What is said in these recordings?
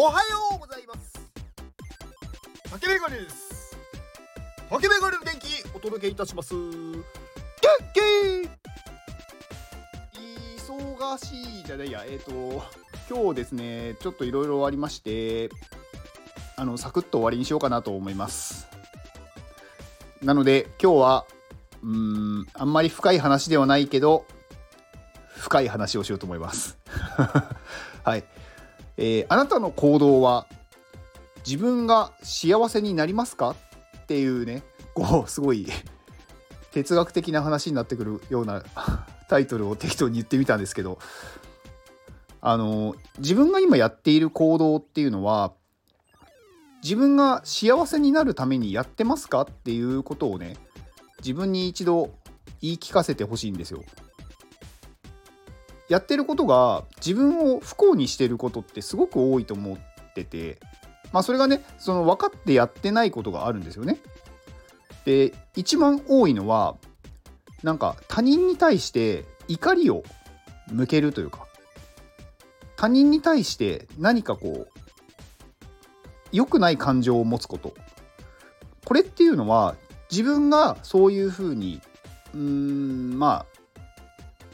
おはようございます。竹メガネです。竹メガネの元気お届けいたします。元気!忙しいじゃないや。えっ、ー、と今日ですねちょっといろいろありましてあのサクッと終わりにしようかなと思います。なので今日はうんあんまり深い話ではないけど深い話をしようと思います。はい。えー、あなたの行動は自分が幸せになりますか？っていうねこうすごい 哲学的な話になってくるような タイトルを適当に言ってみたんですけどあの自分が今やっている行動っていうのは自分が幸せになるためにやってますか？っていうことをね自分に一度言い聞かせてほしいんですよ。やってることが自分を不幸にしてることってすごく多いと思っててまあそれがねその分かってやってないことがあるんですよね。で一番多いのはなんか他人に対して怒りを向けるというか他人に対して何かこう良くない感情を持つことこれっていうのは自分がそういうふうにうーんまあ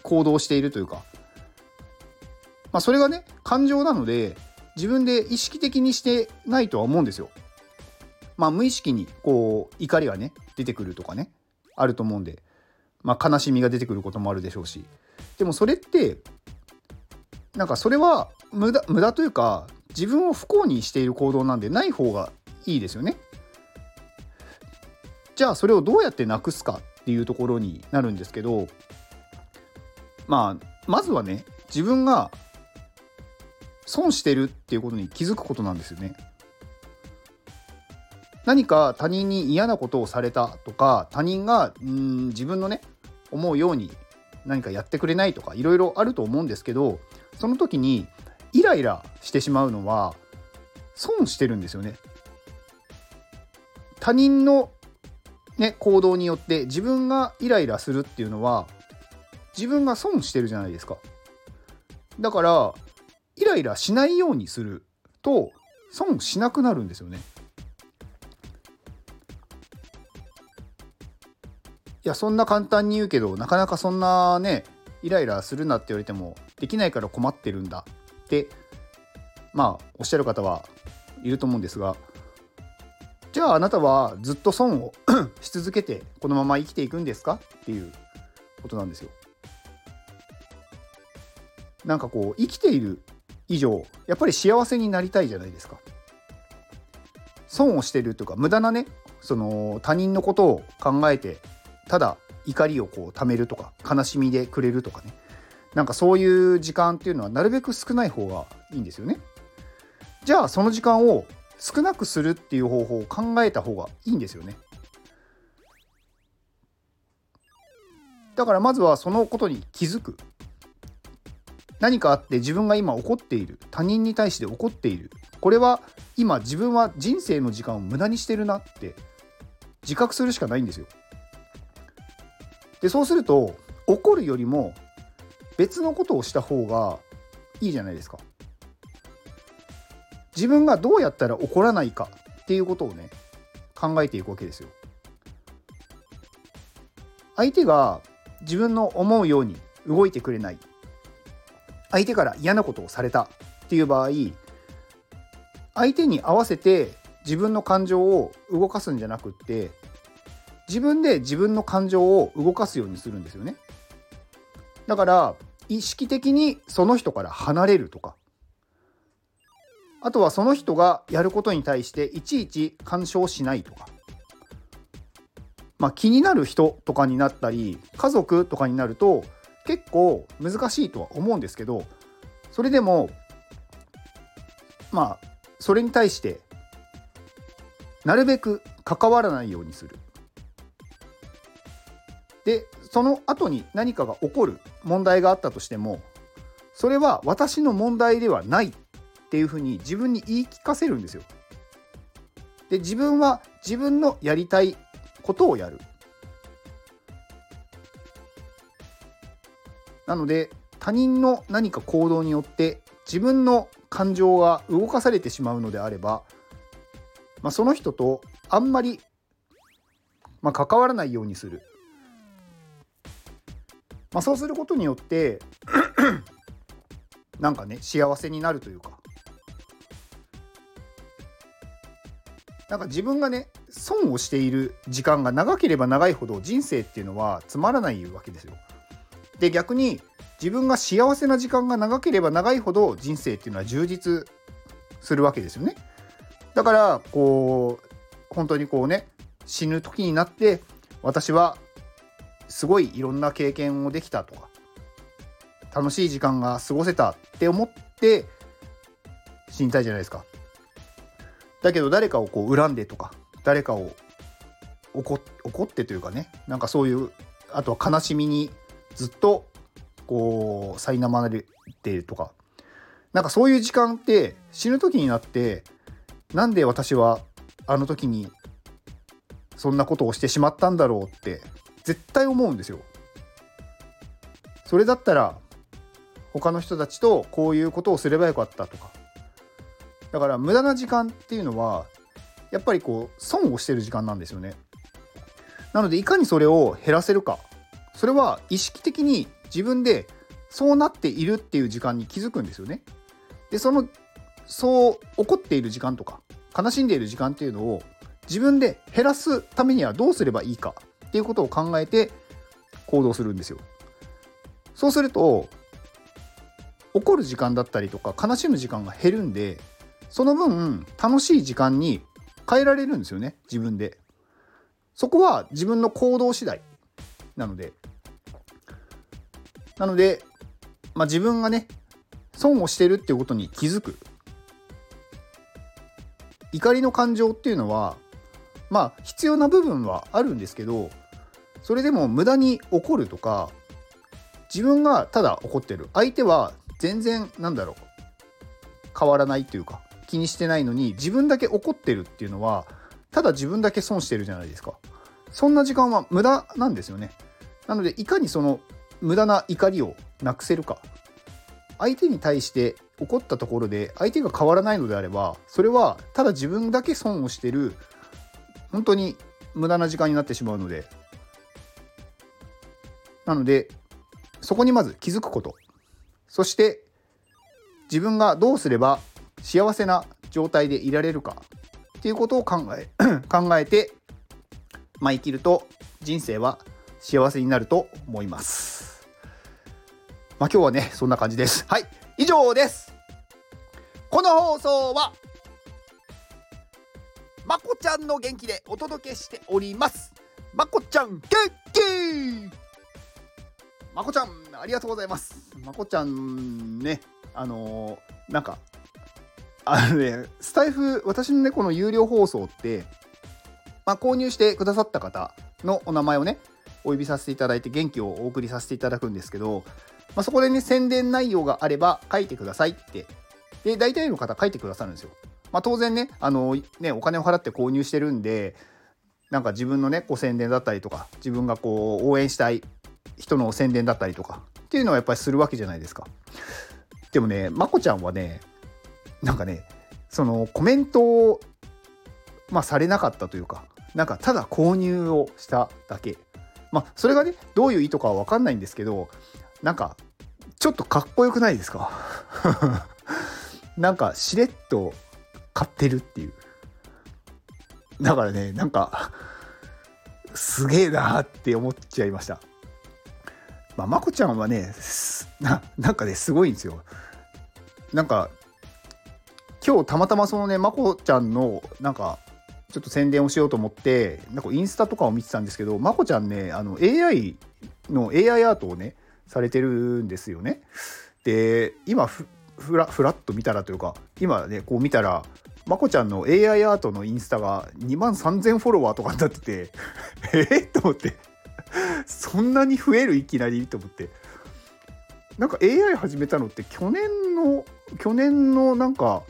行動しているというかまあ、それがね感情なので自分で意識的にしてないとは思うんですよ。まあ無意識にこう怒りがね出てくるとかねあると思うんで、まあ、悲しみが出てくることもあるでしょうしでもそれってなんかそれは無駄無駄というか自分を不幸にしている行動なんでない方がいいですよね。じゃあそれをどうやってなくすかっていうところになるんですけどまあまずはね自分が損してるっていうことに気づくことなんですよね。何か他人に嫌なことをされたとか他人がん自分のね思うように何かやってくれないとかいろいろあると思うんですけどその時にイライラしてしまうのは損してるんですよね。他人の、ね、行動によって自分がイライラするっていうのは自分が損してるじゃないですか。だからイライラしないようにすると損しなくなるんですよね。いやそんな簡単に言うけどなかなかそんなねイライラするなって言われてもできないから困ってるんだってまあおっしゃる方はいると思うんですがじゃああなたはずっと損を し続けてこのまま生きていくんですか？っていうことなんですよ。なんかこう生きている以上やっぱり幸せになりたいじゃないですか。損をしてるというか無駄なねその他人のことを考えてただ怒りをこう貯めるとか悲しみでくれるとかねなんかそういう時間っていうのはなるべく少ない方がいいんですよね。じゃあその時間を少なくするっていう方法を考えた方がいいんですよね。だからまずはそのことに気づく何かあって自分が今怒っている他人に対して怒っているこれは今自分は人生の時間を無駄にしてるなって自覚するしかないんですよ。でそうすると怒るよりも別のことをした方がいいじゃないですか。自分がどうやったら怒らないかっていうことをね考えていくわけですよ。相手が自分の思うように動いてくれない相手から嫌なことをされた。っていう場合相手に合わせて自分の感情を動かすんじゃなくって自分で自分の感情を動かすようにするんですよね。だから意識的にその人から離れるとか。あとはその人がやることに対していちいち干渉しないとか。まあ気になる人とかになったり家族とかになると結構難しいとは思うんですけどそれでもまあそれに対してなるべく関わらないようにする。でその後に何かが起こる問題があったとしてもそれは私の問題ではないっていうふうに自分に言い聞かせるんですよ。で自分は自分のやりたいことをやる。なので他人の何か行動によって自分の感情が動かされてしまうのであれば、まあ、その人とあんまり、まあ、関わらないようにする、まあ、そうすることによって なんかね幸せになるというかなんか自分がね損をしている時間が長ければ長いほど人生っていうのはつまらないわけですよ。で逆に自分が幸せな時間が長ければ長いほど人生っていうのは充実するわけですよね。だからこう本当にこうね死ぬ時になって私はすごいいろんな経験をできたとか楽しい時間が過ごせたって思って死にたいじゃないですか。だけど誰かをこう恨んでとか誰かを怒ってというかねなんかそういうあとは悲しみにずっとこう苛まれているとかなんかそういう時間って死ぬ時になってなんで私はあの時にそんなことをしてしまったんだろうって絶対思うんですよ。それだったら他の人たちとこういうことをすればよかったとかだから無駄な時間っていうのはやっぱりこう損をしてる時間なんですよね。なのでいかにそれを減らせるかそれは意識的に自分でそうなっているっていう時間に気づくんですよね。でそのそう怒っている時間とか悲しんでいる時間っていうのを自分で減らすためにはどうすればいいかっていうことを考えて行動するんですよ。そうすると怒る時間だったりとか悲しむ時間が減るんでその分楽しい時間に変えられるんですよね自分で。そこは自分の行動次第なので。なので、まあ、自分がね損をしてるっていうことに気づく。怒りの感情っていうのはまあ必要な部分はあるんですけどそれでも無駄に怒るとか自分がただ怒ってる。相手は全然なんだろう変わらないというか気にしてないのに自分だけ怒ってるっていうのはただ自分だけ損してるじゃないですか。そんな時間は無駄なんですよね。なのでいかにその無駄な怒りをなくせるか。相手に対して怒ったところで相手が変わらないのであればそれはただ自分だけ損をしてる本当に無駄な時間になってしまうので。なのでそこにまず気づくこと。そして自分がどうすれば幸せな状態でいられるかっていうことを考え 考えて、まあ、生きると人生は幸せになると思います。まあ、今日はねそんな感じです。はい以上です。この放送はまこちゃんの元気でお届けしております。まこちゃん元気まこちゃんありがとうございます。まこちゃんねあのー、なんかあのね、スタイフ、私のね、この有料放送って、まあ、購入してくださった方のお名前をね、お呼びさせていただいて元気をお送りさせていただくんですけど、まあ、そこでね、宣伝内容があれば書いてくださいって、で、大体の方書いてくださるんですよ。まあ、当然ね、あの、ね、お金を払って購入してるんで、なんか自分のね、こう宣伝だったりとか、自分がこう応援したい人の宣伝だったりとかっていうのはやっぱりするわけじゃないですか。でもね、まこちゃんはね、なんかねそのコメントを、まあ、されなかったというかなんかただ購入をしただけ。まあそれがねどういう意図かは分かんないんですけどなんかちょっとかっこよくないですか？なんかしれっと買ってるっていう。だからねなんかすげえなって思っちゃいました。まあまこちゃんはねななんかねすごいんですよ。なんか今日たまたまそのねまこちゃんのなんかちょっと宣伝をしようと思ってなんかインスタとかを見てたんですけどまこちゃんねあの AI の AI アートをねされてるんですよね。で今ふふらふらっと見たらというか今ねこう見たらまこちゃんの AI アートのインスタが2万3000フォロワーとかになってて えっと思ってそんなに増えるいきなりと思ってなんか AI 始めたのって去年の去年のなんか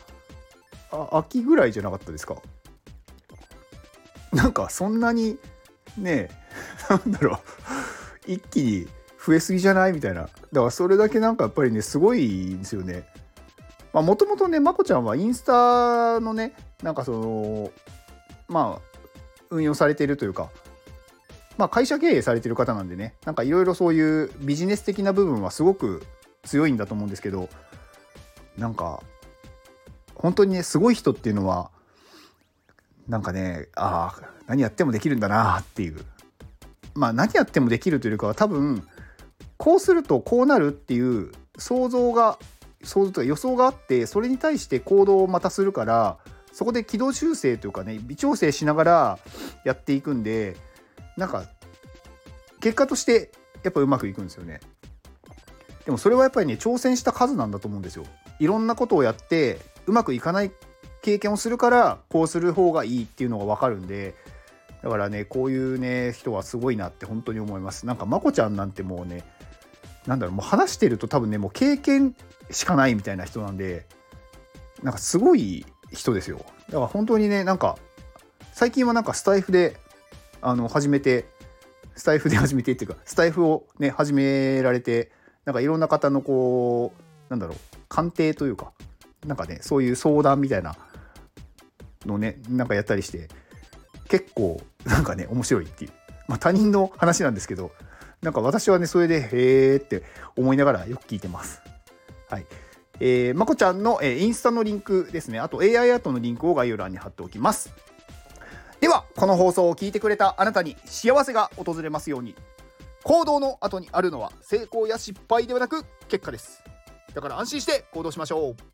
あ秋ぐらいじゃなかったですか？かそんなにねなんだろう。一気に増えすぎじゃない？みたいな。だからそれだけなんかやっぱりねすごいんですよね。まあもともとねまこちゃんはインスタのねなんかそのまあ運用されているというかまあ会社経営されてる方なんでねなんかいろいろそういうビジネス的な部分はすごく強いんだと思うんですけどなんか本当にねすごい人っていうのはなんかねああ何やってもできるんだなっていうまあ何やってもできるというか多分こうするとこうなるっていう想像が想像とか予想があってそれに対して行動をまたするからそこで軌道修正というかね微調整しながらやっていくんでなんか結果としてやっぱうまくいくんですよね。でもそれはやっぱりね挑戦した数なんだと思うんですよ。いろんなことをやってうまくいかない経験をするからこうする方がいいっていうのが分かるんでだからねこういうね人はすごいなって本当に思います。なんかまこちゃんなんてもうねなんだろうもう話してると多分ねもう経験しかないみたいな人なんでなんかすごい人ですよ。だから本当にねなんか最近はなんかスタイフであの始めてスタイフで 始めてっていうかスタイフをね始められてなんかいろんな方のこうなんだろう鑑定というかなんかねそういう相談みたいなのねなんかやったりして結構なんかね面白いっていう、まあ、他人の話なんですけどなんか私はねそれでへーって思いながらよく聞いてます。はい。えー、まこちゃんの、えー、インスタのリンクですね。あと AI アートのリンクを概要欄に貼っておきます。ではこの放送を聞いてくれたあなたに幸せが訪れますように。行動の後にあるのは成功や失敗ではなく結果です。だから安心して行動しましょう。